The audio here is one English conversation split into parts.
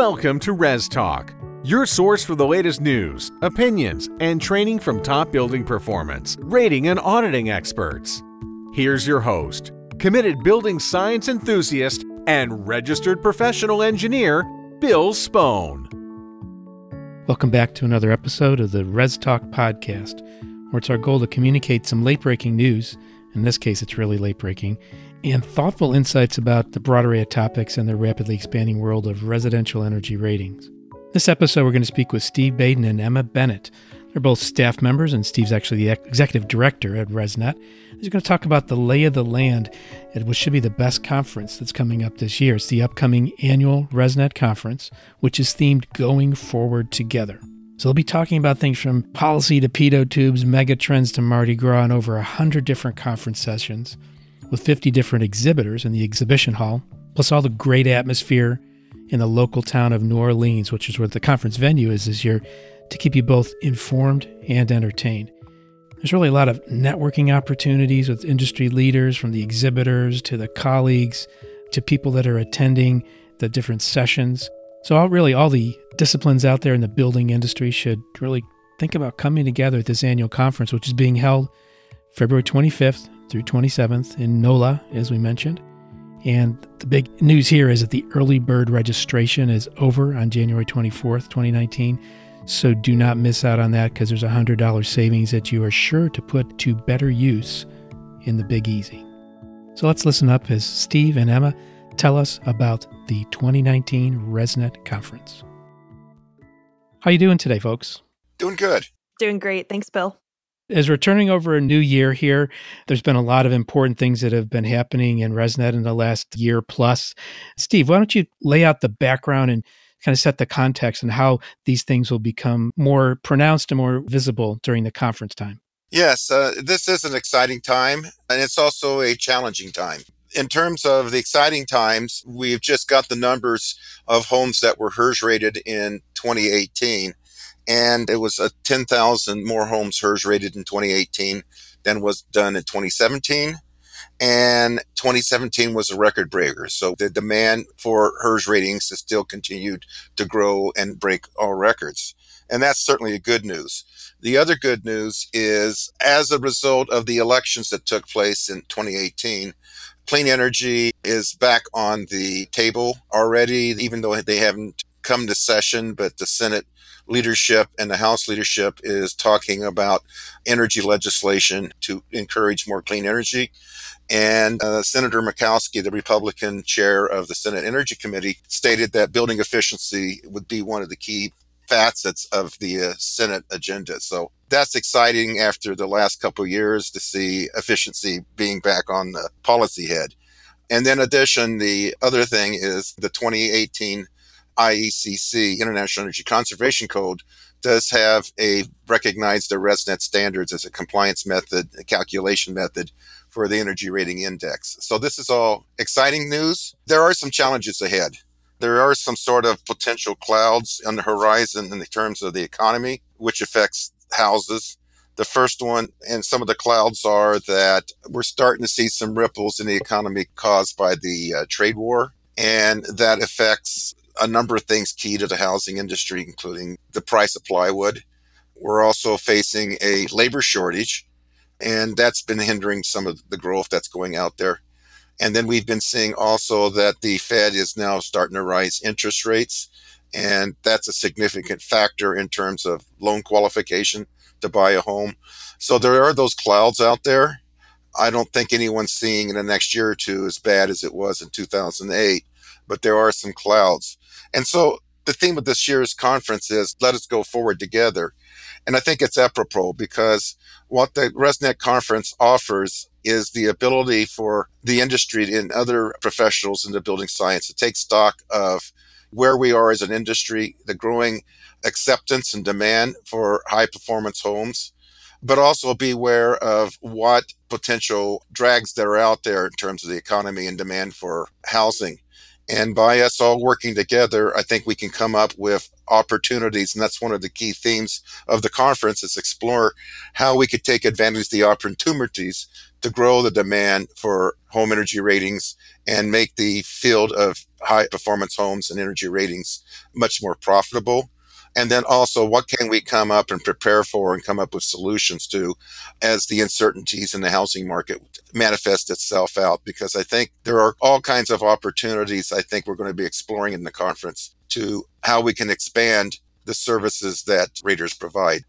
Welcome to Res Talk, your source for the latest news, opinions, and training from top building performance, rating, and auditing experts. Here's your host, committed building science enthusiast and registered professional engineer, Bill Spohn. Welcome back to another episode of the Res Talk podcast, where it's our goal to communicate some late breaking news. In this case, it's really late breaking and thoughtful insights about the broad array of topics in the rapidly expanding world of residential energy ratings. This episode, we're going to speak with Steve Baden and Emma Bennett. They're both staff members, and Steve's actually the executive director at ResNet. He's going to talk about the lay of the land at what should be the best conference that's coming up this year. It's the upcoming annual ResNet conference, which is themed Going Forward Together. So they'll be talking about things from policy to pitot tubes, mega trends to Mardi Gras, and over 100 different conference sessions with 50 different exhibitors in the exhibition hall, plus all the great atmosphere in the local town of New Orleans, which is where the conference venue is this year, to keep you both informed and entertained. There's really a lot of networking opportunities with industry leaders, from the exhibitors to the colleagues to people that are attending the different sessions. So, all, really, all the disciplines out there in the building industry should really think about coming together at this annual conference, which is being held February 25th through 27th in NOLA, as we mentioned. And the big news here is that the early bird registration is over on January 24th, 2019. So do not miss out on that because there's a $100 savings that you are sure to put to better use in the Big Easy. So let's listen up as Steve and Emma tell us about the 2019 ResNet conference. How you doing today, folks? Doing good. Doing great. Thanks, Bill. As we're turning over a new year here, there's been a lot of important things that have been happening in ResNet in the last year plus. Steve, why don't you lay out the background and kind of set the context and how these things will become more pronounced and more visible during the conference time? Yes, uh, this is an exciting time, and it's also a challenging time. In terms of the exciting times, we've just got the numbers of homes that were HERS rated in 2018 and it was a 10,000 more homes HERS rated in 2018 than was done in 2017. And 2017 was a record breaker. So the demand for HERS ratings has still continued to grow and break all records. And that's certainly a good news. The other good news is as a result of the elections that took place in 2018, clean energy is back on the table already, even though they haven't come to session, but the Senate leadership and the House leadership is talking about energy legislation to encourage more clean energy. And uh, Senator Murkowski, the Republican chair of the Senate Energy Committee, stated that building efficiency would be one of the key facets of the uh, Senate agenda. So that's exciting after the last couple years to see efficiency being back on the policy head. And then, addition, the other thing is the 2018 IECC, International Energy Conservation Code, does have a recognized the ResNet standards as a compliance method, a calculation method for the energy rating index. So this is all exciting news. There are some challenges ahead. There are some sort of potential clouds on the horizon in terms of the economy, which affects houses. The first one, and some of the clouds are that we're starting to see some ripples in the economy caused by the uh, trade war, and that affects a number of things key to the housing industry, including the price of plywood. We're also facing a labor shortage, and that's been hindering some of the growth that's going out there. And then we've been seeing also that the Fed is now starting to rise interest rates, and that's a significant factor in terms of loan qualification to buy a home. So there are those clouds out there. I don't think anyone's seeing in the next year or two as bad as it was in 2008, but there are some clouds. And so the theme of this year's conference is let us go forward together. And I think it's apropos because what the ResNet conference offers is the ability for the industry and other professionals in the building science to take stock of where we are as an industry, the growing acceptance and demand for high performance homes, but also be aware of what potential drags that are out there in terms of the economy and demand for housing And by us all working together, I think we can come up with opportunities. And that's one of the key themes of the conference is explore how we could take advantage of the opportunities to grow the demand for home energy ratings and make the field of high performance homes and energy ratings much more profitable and then also, what can we come up and prepare for and come up with solutions to as the uncertainties in the housing market manifest itself out? Because I think there are all kinds of opportunities I think we're going to be exploring in the conference to how we can expand the services that raters provide.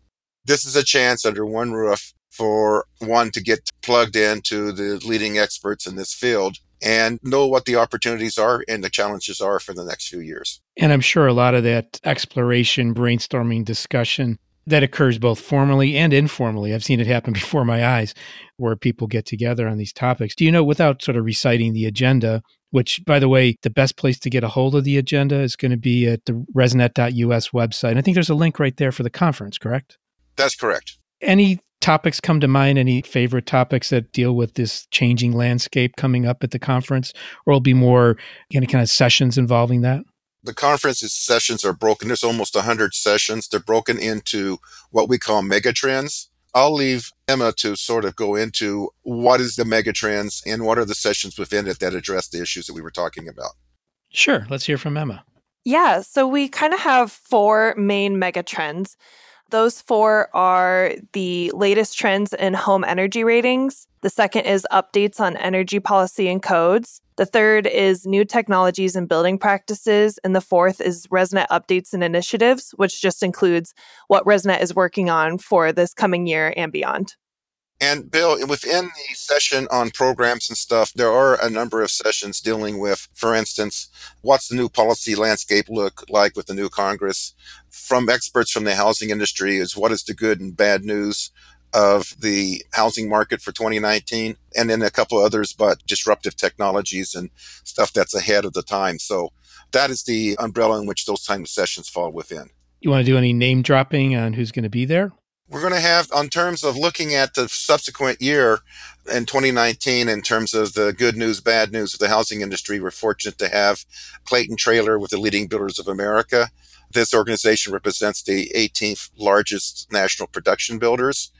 This is a chance under one roof for one to get plugged into the leading experts in this field and know what the opportunities are and the challenges are for the next few years. And I'm sure a lot of that exploration, brainstorming, discussion that occurs both formally and informally. I've seen it happen before my eyes where people get together on these topics. Do you know, without sort of reciting the agenda, which, by the way, the best place to get a hold of the agenda is going to be at the resnet.us website. I think there's a link right there for the conference, correct? That's correct. Any topics come to mind? Any favorite topics that deal with this changing landscape coming up at the conference, or will be more any kind of sessions involving that? The conference's sessions are broken. There's almost 100 sessions. They're broken into what we call megatrends. I'll leave Emma to sort of go into what is the megatrends and what are the sessions within it that address the issues that we were talking about. Sure. Let's hear from Emma. Yeah. So we kind of have four main megatrends. Those four are the latest trends in home energy ratings. The second is updates on energy policy and codes. The third is new technologies and building practices. And the fourth is ResNet updates and initiatives, which just includes what ResNet is working on for this coming year and beyond. And Bill, within the session on programs and stuff, there are a number of sessions dealing with, for instance, what's the new policy landscape look like with the new Congress? From experts from the housing industry is what is the good and bad news of the housing market for 2019 and then a couple others but disruptive technologies and stuff that's ahead of the time. So that is the umbrella in which those time sessions fall within. You want to do any name dropping on who's going to be there we're going to have, on terms of looking at the subsequent year in 2019, in terms of the good news, bad news of the housing industry, we're fortunate to have Clayton Traylor with the Leading Builders of America. This organization represents the 18th largest national production builders.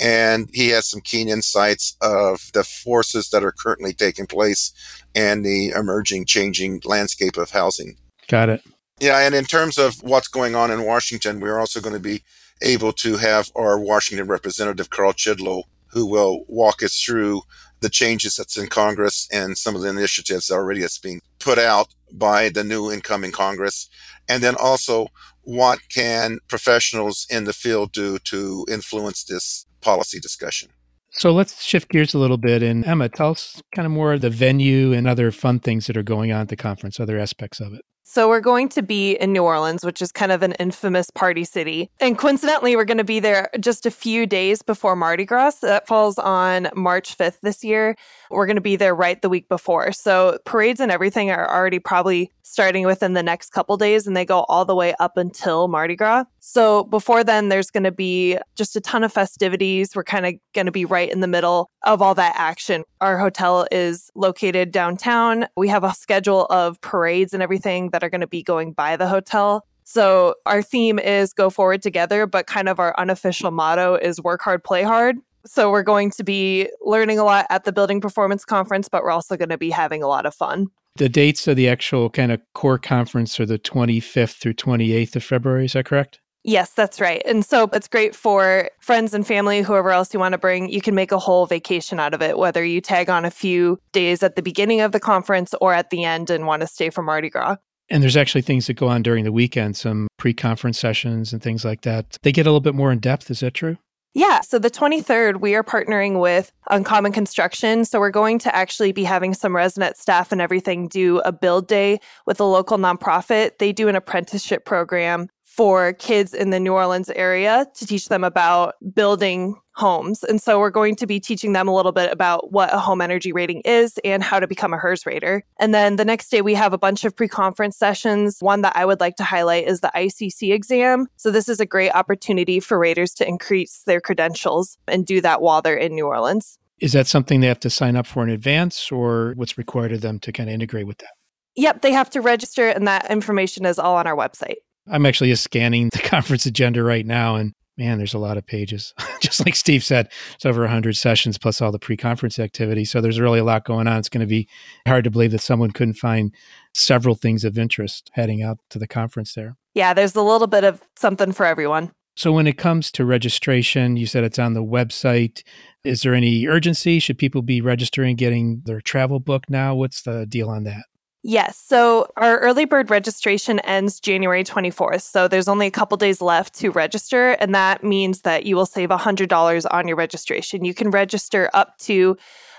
And he has some keen insights of the forces that are currently taking place and the emerging, changing landscape of housing. Got it. Yeah, and in terms of what's going on in Washington, we're also going to be able to have our Washington representative, Carl Chidlow, who will walk us through the changes that's in Congress and some of the initiatives that already that's being put out by the new incoming Congress. And then also, what can professionals in the field do to influence this policy discussion? So let's shift gears a little bit. And Emma, tell us kind of more of the venue and other fun things that are going on at the conference, other aspects of it. So we're going to be in New Orleans, which is kind of an infamous party city. And coincidentally, we're going to be there just a few days before Mardi Gras. That falls on March 5th this year. We're going to be there right the week before. So parades and everything are already probably starting within the next couple days and they go all the way up until Mardi Gras. So before then, there's going to be just a ton of festivities. We're kind of going to be right in the middle of all that action. Our hotel is located downtown. We have a schedule of parades and everything that are going to be going by the hotel. So our theme is go forward together, but kind of our unofficial motto is work hard, play hard. So we're going to be learning a lot at the Building Performance Conference, but we're also going to be having a lot of fun. The dates of the actual kind of core conference are the 25th through 28th of February. Is that correct? Yes, that's right. And so it's great for friends and family, whoever else you want to bring. You can make a whole vacation out of it, whether you tag on a few days at the beginning of the conference or at the end and want to stay for Mardi Gras. And there's actually things that go on during the weekend, some pre conference sessions and things like that. They get a little bit more in depth. Is that true? Yeah. So the 23rd, we are partnering with Uncommon Construction. So we're going to actually be having some ResNet staff and everything do a build day with a local nonprofit. They do an apprenticeship program for kids in the New Orleans area to teach them about building homes. And so we're going to be teaching them a little bit about what a home energy rating is and how to become a HERS rater. And then the next day, we have a bunch of pre conference sessions. One that I would like to highlight is the ICC exam. So this is a great opportunity for raters to increase their credentials and do that while they're in New Orleans. Is that something they have to sign up for in advance or what's required of them to kind of integrate with that? Yep, they have to register, and that information is all on our website. I'm actually just scanning the conference agenda right now, and man, there's a lot of pages. Just like Steve said, it's over 100 sessions plus all the pre conference activity. So there's really a lot going on. It's going to be hard to believe that someone couldn't find several things of interest heading out to the conference there. Yeah, there's a little bit of something for everyone. So when it comes to registration, you said it's on the website. Is there any urgency? Should people be registering, getting their travel book now? What's the deal on that? Yes. So our early bird registration ends January 24th. So there's only a couple days left to register. And that means that you will save $100 on your registration. You can register up to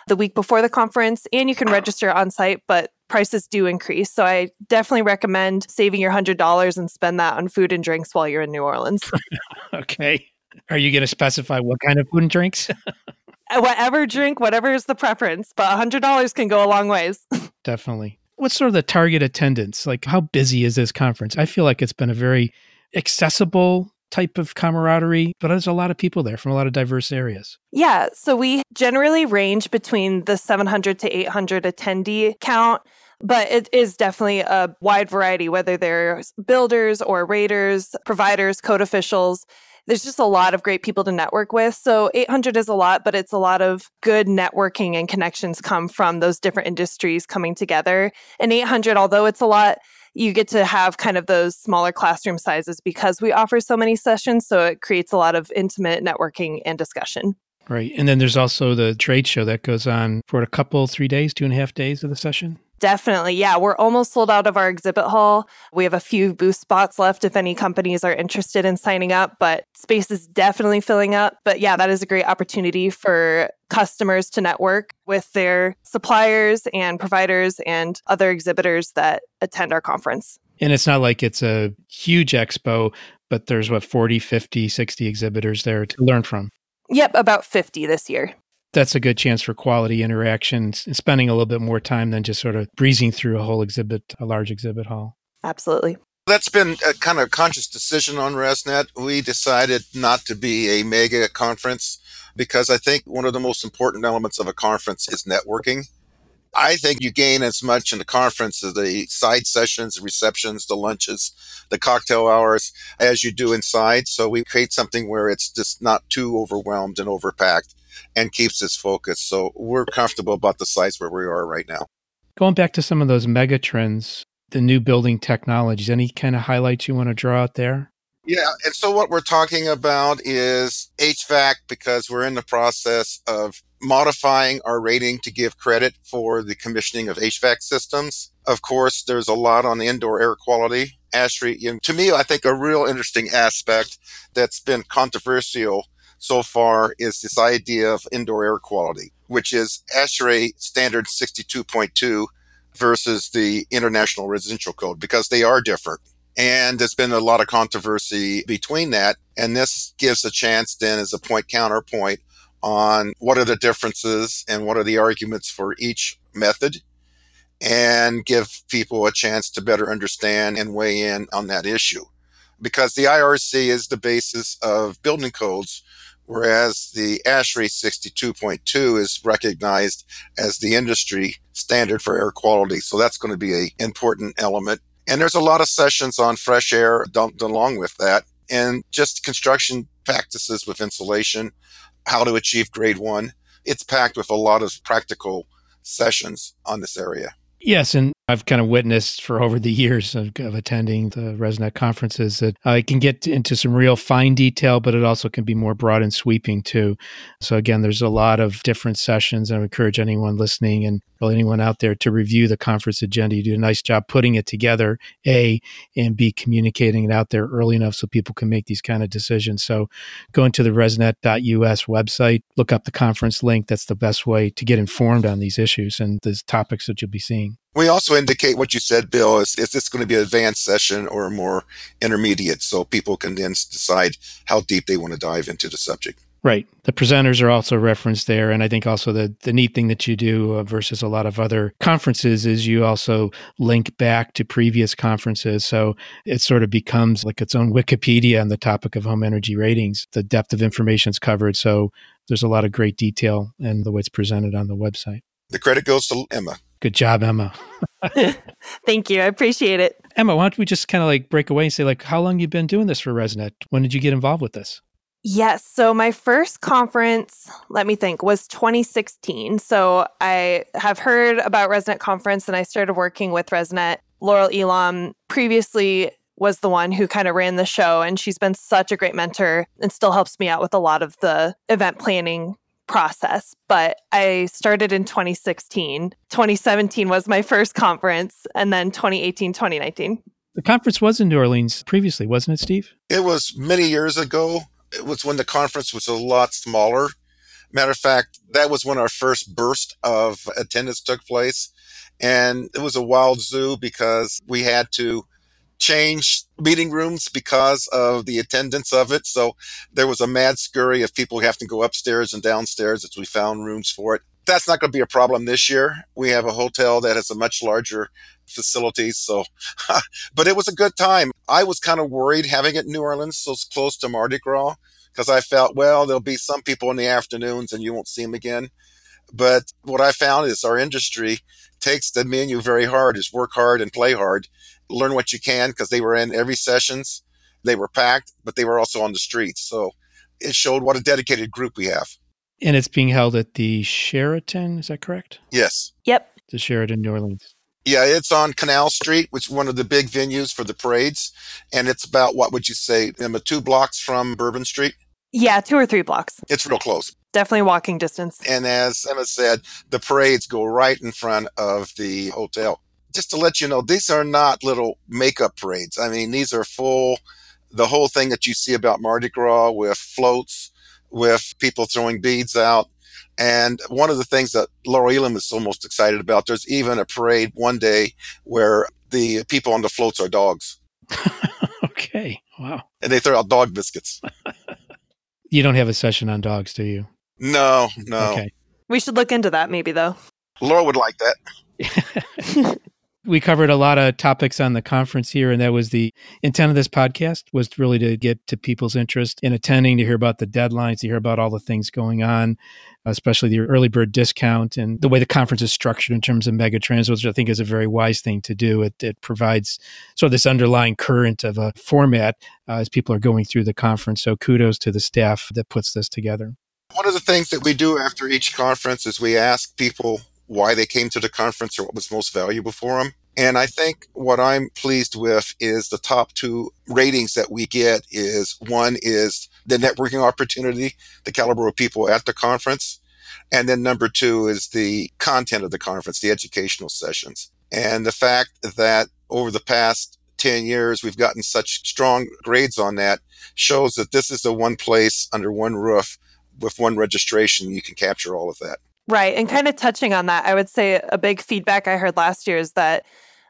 the week before the conference and you can register on site, but prices do increase. So I definitely recommend saving your $100 and spend that on food and drinks while you're in New Orleans. okay. Are you going to specify what kind of food and drinks? Uh, whatever drink, whatever is the preference, but $100 can go a long ways. Definitely. What's sort of the target attendance? Like, how busy is this conference? I feel like it's been a very accessible type of camaraderie, but there's a lot of people there from a lot of diverse areas. Yeah. So we generally range between the 700 to 800 attendee count. But it is definitely a wide variety, whether they're builders or raters, providers, code officials there's just a lot of great people to network with. So 800 is a lot, but it's a lot of good networking and connections come from those different industries coming together. And 800, although it's a lot, you get to have kind of those smaller classroom sizes because we offer so many sessions. So it creates a lot of intimate networking and discussion. Right. And then there's also the trade show that goes on for a couple, three days, two and a half days of the session. Definitely. Yeah. We're almost sold out of our exhibit hall. We have a few booth spots left if any companies are interested in signing up, but space is definitely filling up. But yeah, that is a great opportunity for customers to network with their suppliers and providers and other exhibitors that attend our conference. And it's not like it's a huge expo, but there's what 40, 50, 60 exhibitors there to learn from. Yep, about 50 this year that's a good chance for quality interactions and spending a little bit more time than just sort of breezing through a whole exhibit, a large exhibit hall. Absolutely. That's been a kind of conscious decision on ResNet. We decided not to be a mega conference because I think one of the most important elements of a conference is networking. I think you gain as much in the conference as the side sessions, the receptions, the lunches, the cocktail hours as you do inside. So we create something where it's just not too overwhelmed and overpacked and keeps its focus. So we're comfortable about the size where we are right now. Going back to some of those mega trends, the new building technologies, any kind of highlights you want to draw out there? Yeah, and so what we're talking about is HVAC because we're in the process of modifying our rating to give credit for the commissioning of HVAC systems. Of course, there's a lot on indoor air quality. ASHRAE, to me, I think a real interesting aspect that's been controversial so far is this idea of indoor air quality, which is ASHRAE standard 62.2 versus the International Residential Code because they are different. And there's been a lot of controversy between that. And this gives a chance then as a point counterpoint on what are the differences and what are the arguments for each method and give people a chance to better understand and weigh in on that issue. Because the IRC is the basis of building codes, whereas the ASHRAE 62.2 is recognized as the industry standard for air quality. So that's going to be an important element. And there's a lot of sessions on fresh air dumped along with that and just construction practices with insulation, how to achieve grade one. It's packed with a lot of practical sessions on this area. Yes, and I've kind of witnessed for over the years of, of attending the ResNet conferences that uh, it can get into some real fine detail, but it also can be more broad and sweeping too. So again, there's a lot of different sessions. I encourage anyone listening and really anyone out there to review the conference agenda. You do a nice job putting it together, A, and B, communicating it out there early enough so people can make these kind of decisions. So go into the resnet.us website, look up the conference link. That's the best way to get informed on these issues and the topics that you'll be seeing. We also indicate what you said, Bill. Is, is this going to be an advanced session or more intermediate so people can then decide how deep they want to dive into the subject? Right. The presenters are also referenced there. And I think also the, the neat thing that you do uh, versus a lot of other conferences is you also link back to previous conferences. So it sort of becomes like its own Wikipedia on the topic of home energy ratings. The depth of information is covered. So there's a lot of great detail and the way it's presented on the website. The credit goes to Emma. Good job, Emma. Thank you. I appreciate it. Emma, why don't we just kind of like break away and say, like, how long you've been doing this for ResNet? When did you get involved with this? Yes. So my first conference, let me think, was 2016. So I have heard about ResNet conference and I started working with ResNet. Laurel Elam previously was the one who kind of ran the show and she's been such a great mentor and still helps me out with a lot of the event planning process. But I started in 2016. 2017 was my first conference and then 2018, 2019. The conference was in New Orleans previously, wasn't it, Steve? It was many years ago it was when the conference was a lot smaller. Matter of fact, that was when our first burst of attendance took place. And it was a wild zoo because we had to change meeting rooms because of the attendance of it. So there was a mad scurry of people having to go upstairs and downstairs as we found rooms for it. That's not going to be a problem this year. We have a hotel that has a much larger facility. So, but it was a good time. I was kind of worried having it in New Orleans so close to Mardi Gras because I felt, well, there'll be some people in the afternoons and you won't see them again. But what I found is our industry takes the menu very hard is work hard and play hard, learn what you can because they were in every sessions. They were packed, but they were also on the streets. So it showed what a dedicated group we have. And it's being held at the Sheraton, is that correct? Yes. Yep. The Sheraton New Orleans. Yeah, it's on Canal Street, which is one of the big venues for the parades. And it's about, what would you say, Emma, two blocks from Bourbon Street? Yeah, two or three blocks. It's real close. Definitely walking distance. And as Emma said, the parades go right in front of the hotel. Just to let you know, these are not little makeup parades. I mean, these are full, the whole thing that you see about Mardi Gras with floats, with people throwing beads out, and one of the things that Laurel Elam is so most excited about, there's even a parade one day where the people on the floats are dogs. okay. Wow. And they throw out dog biscuits. you don't have a session on dogs, do you? No, no. Okay. We should look into that maybe though. Laura would like that. we covered a lot of topics on the conference here and that was the intent of this podcast was really to get to people's interest in attending to hear about the deadlines to hear about all the things going on especially the early bird discount and the way the conference is structured in terms of mega trends which i think is a very wise thing to do. It, it provides sort of this underlying current of a format uh, as people are going through the conference. So kudos to the staff that puts this together. One of the things that we do after each conference is we ask people why they came to the conference or what was most valuable for them. And I think what I'm pleased with is the top two ratings that we get is one is the networking opportunity, the caliber of people at the conference. And then number two is the content of the conference, the educational sessions. And the fact that over the past 10 years, we've gotten such strong grades on that shows that this is the one place under one roof with one registration, you can capture all of that. Right. And kind of touching on that, I would say a big feedback I heard last year is that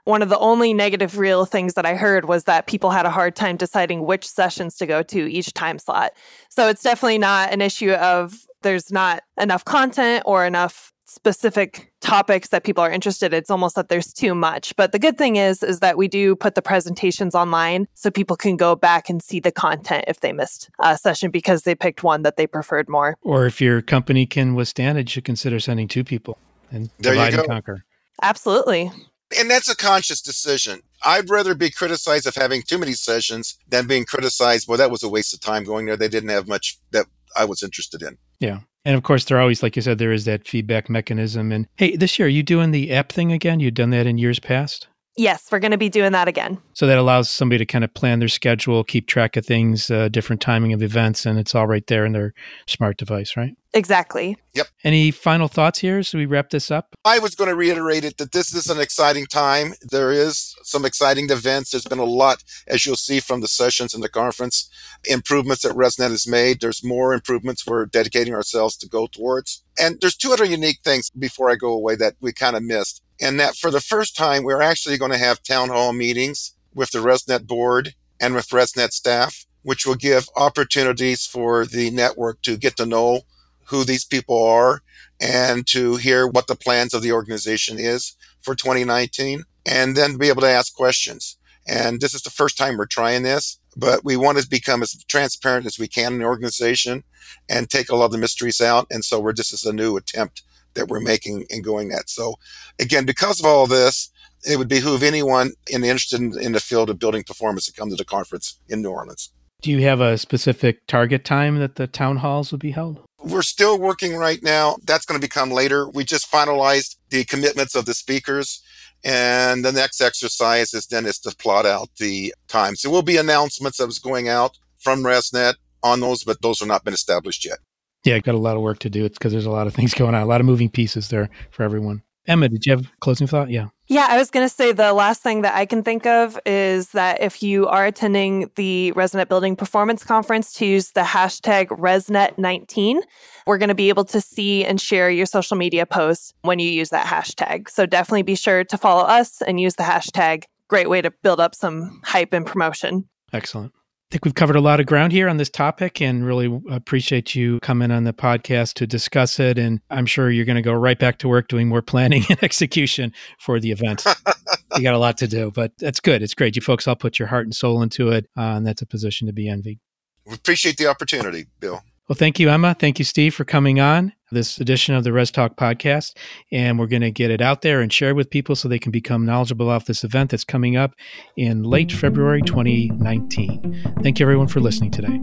one of the only negative real things that I heard was that people had a hard time deciding which sessions to go to each time slot. So it's definitely not an issue of there's not enough content or enough specific topics that people are interested in. It's almost that there's too much. But the good thing is is that we do put the presentations online so people can go back and see the content if they missed a session because they picked one that they preferred more. Or if your company can withstand it, you should consider sending two people and there divide and conquer. Absolutely. And that's a conscious decision. I'd rather be criticized of having too many sessions than being criticized, well, that was a waste of time going there. They didn't have much that I was interested in. Yeah. And of course, there always, like you said, there is that feedback mechanism. And hey, this year, are you doing the app thing again? You've done that in years past? Yes, we're going to be doing that again. So that allows somebody to kind of plan their schedule, keep track of things, uh, different timing of events, and it's all right there in their smart device, right? Exactly. Yep. Any final thoughts here as we wrap this up? I was going to reiterate it that this is an exciting time. There is some exciting events. There's been a lot, as you'll see from the sessions and the conference, improvements that ResNet has made. There's more improvements we're dedicating ourselves to go towards. And there's two other unique things before I go away that we kind of missed and that for the first time, we're actually going to have town hall meetings with the ResNet board and with ResNet staff, which will give opportunities for the network to get to know who these people are and to hear what the plans of the organization is for 2019 and then be able to ask questions. And this is the first time we're trying this, but we want to become as transparent as we can in the organization and take a lot of the mysteries out. And so we're just as a new attempt that we're making and going at. So again, because of all this, it would behoove anyone interested in, in the field of building performance to come to the conference in New Orleans. Do you have a specific target time that the town halls will be held? We're still working right now. That's going to become later. We just finalized the commitments of the speakers. And the next exercise is then is to plot out the times. There will be announcements that was going out from ResNet on those, but those have not been established yet. Yeah, got a lot of work to do. It's because there's a lot of things going on, a lot of moving pieces there for everyone. Emma, did you have a closing thought? Yeah. Yeah, I was going to say the last thing that I can think of is that if you are attending the ResNet Building Performance Conference, to use the hashtag ResNet19. We're going to be able to see and share your social media posts when you use that hashtag. So definitely be sure to follow us and use the hashtag. Great way to build up some hype and promotion. Excellent think we've covered a lot of ground here on this topic and really appreciate you coming on the podcast to discuss it. And I'm sure you're going to go right back to work doing more planning and execution for the event. you got a lot to do, but that's good. It's great. You folks all put your heart and soul into it, uh, and that's a position to be envied. We appreciate the opportunity, Bill. Well, thank you, Emma. Thank you, Steve, for coming on this edition of the Res Talk podcast. And we're going to get it out there and share it with people so they can become knowledgeable about this event that's coming up in late February 2019. Thank you, everyone, for listening today. I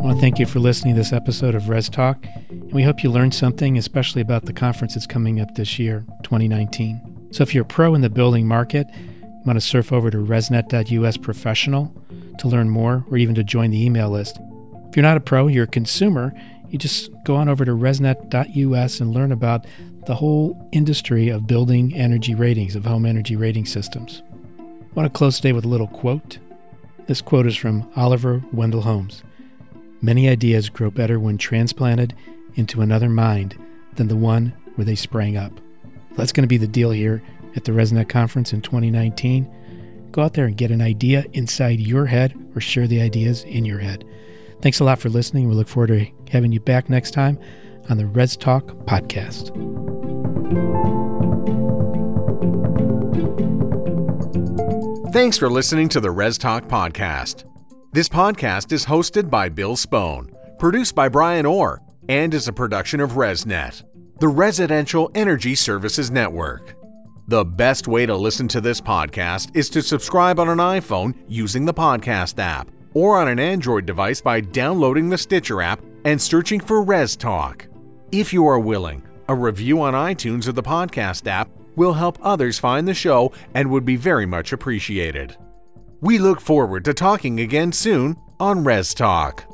want to thank you for listening to this episode of Res Talk. And we hope you learned something, especially about the conference that's coming up this year, 2019. So if you're a pro in the building market, you want to surf over to resnet.us professional to learn more or even to join the email list. If you're not a pro, you're a consumer, you just go on over to resnet.us and learn about the whole industry of building energy ratings, of home energy rating systems. I want to close today with a little quote. This quote is from Oliver Wendell Holmes Many ideas grow better when transplanted into another mind than the one where they sprang up. That's going to be the deal here at the ResNet conference in 2019. Go out there and get an idea inside your head or share the ideas in your head. Thanks a lot for listening. We look forward to having you back next time on the Res Talk podcast. Thanks for listening to the Res Talk podcast. This podcast is hosted by Bill Spohn, produced by Brian Orr, and is a production of ResNet, the Residential Energy Services Network. The best way to listen to this podcast is to subscribe on an iPhone using the podcast app or on an Android device by downloading the Stitcher app and searching for Res Talk. If you are willing, a review on iTunes or the podcast app will help others find the show and would be very much appreciated. We look forward to talking again soon on Res Talk.